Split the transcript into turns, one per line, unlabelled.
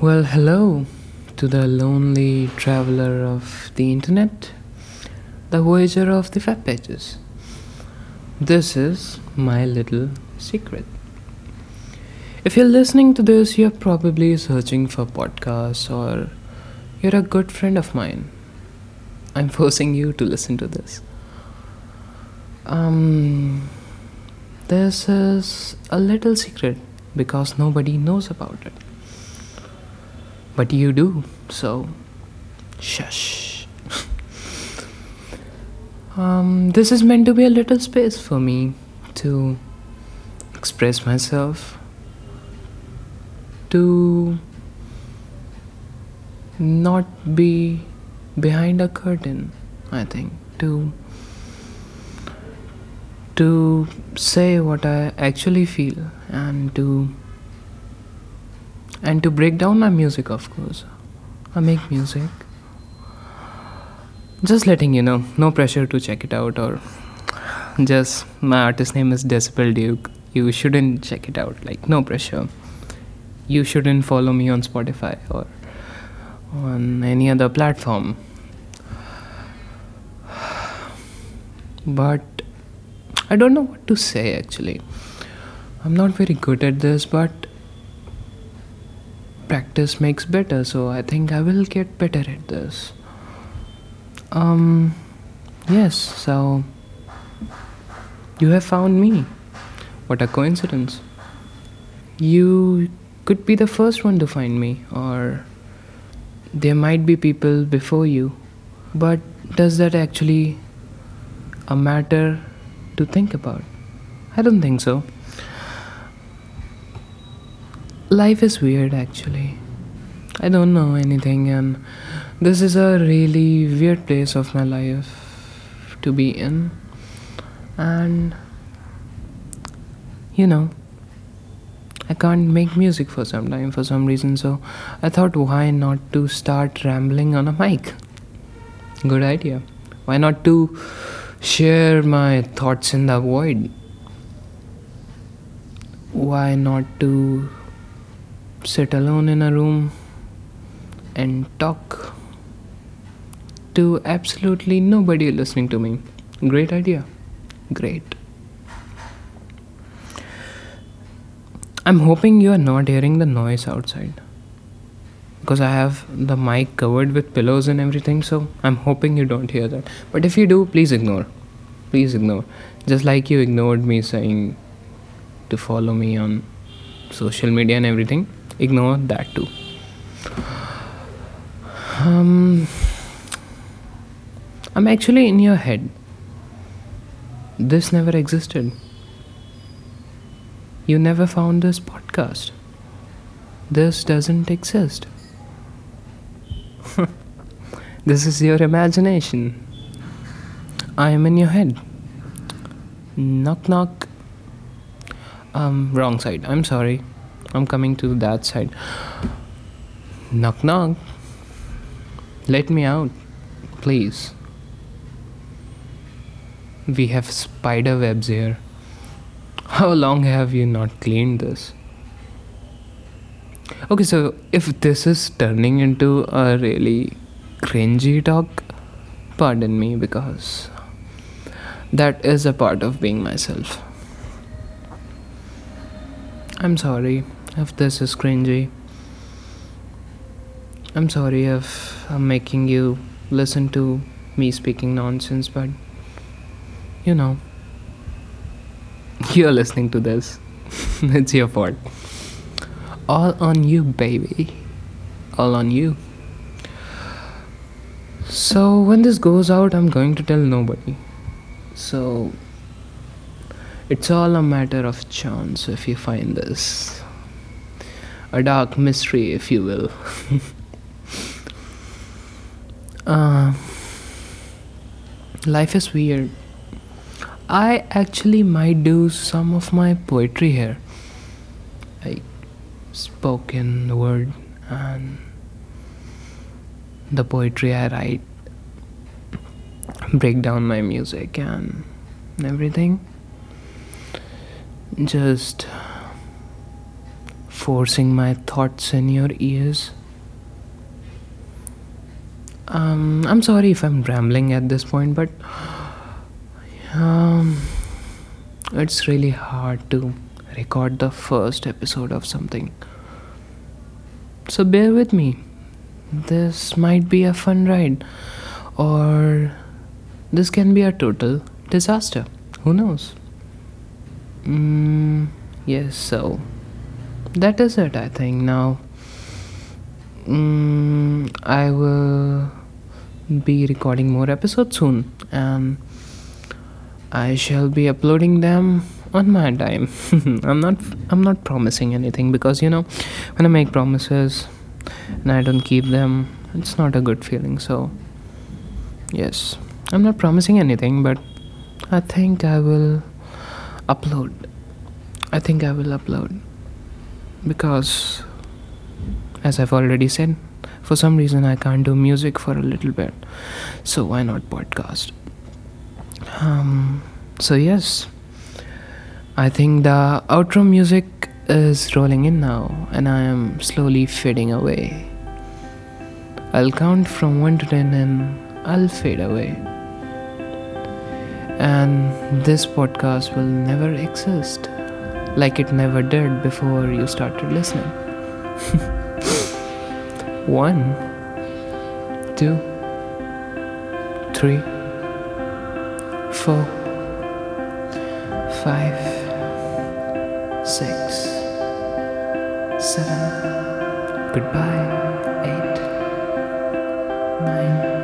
Well, hello to the lonely traveler of the internet, the voyager of the web pages. This is my little secret. If you're listening to this, you're probably searching for podcasts or you're a good friend of mine. I'm forcing you to listen to this. Um, this is a little secret because nobody knows about it. But you do, so shush. um, this is meant to be a little space for me to express myself, to not be behind a curtain, I think, to to say what I actually feel and to and to break down my music of course. I make music. Just letting you know no pressure to check it out or just my artist name is decibel duke. You shouldn't check it out like no pressure. You shouldn't follow me on spotify or on any other platform. But i don't know what to say actually. I'm not very good at this but practice makes better, so I think I will get better at this. Um, yes, so you have found me. What a coincidence. You could be the first one to find me, or there might be people before you. But does that actually a matter to think about? I don't think so life is weird actually. I don't know anything, and this is a really weird place of my life to be in. And you know, I can't make music for some time for some reason, so I thought, why not to start rambling on a mic? Good idea. Why not to share my thoughts in the void? Why not to sit alone in a room and talk to absolutely nobody listening to me. Great idea. Great. I'm hoping you are not hearing the noise outside because I have the mic covered with pillows and everything, so I'm hoping you don't hear that. But if you do, please ignore. Please ignore. Just like you ignored me saying to follow me on social media and everything ignore that too. Um, i'm actually in your head. This never existed. You never found this podcast. This doesn't exist. This is your imagination. I am in your head. Knock knock. Um wrong side. I'm sorry I'm coming to that side. Knock knock. Let me out, please. We have spider webs here. How long have you not cleaned this? Okay, so if this is turning into a really cringy talk, pardon me because that is a part of being myself. I'm sorry if this is cringy. I'm sorry if I'm making you listen to me speaking nonsense, but you know, you're listening to this. it's your fault. All on you, baby. All on you. So, when this goes out, I'm going to tell nobody. So, it's all a matter of chance if you find this a dark mystery, if you will. uh, life is weird. I actually might do some of my poetry here, like spoken word and the poetry I write, break down my music and everything. Just forcing my thoughts in your ears. Um, I'm sorry if I'm rambling at this point, but um, it's really hard to record the first episode of something. So bear with me. This might be a fun ride, or this can be a total disaster. Who knows? Mm, yes, so that is it, I think. Now, mm, I will be recording more episodes soon, and I shall be uploading them on my time. I'm not I'm not promising anything because you know when I make promises and I don't keep them, it's not a good feeling. So yes, I'm not promising anything, but I think I will upload. I think I will upload because as I've already said, for some reason I can't do music for a little bit. So why not podcast? Um so yes I think the outro music is rolling in now and I am slowly fading away. I'll count from 1 to 10 and I'll fade away. And this podcast will never exist like it never did before you started listening. One, two, three, four, five six, seven, goodbye, eight, nine.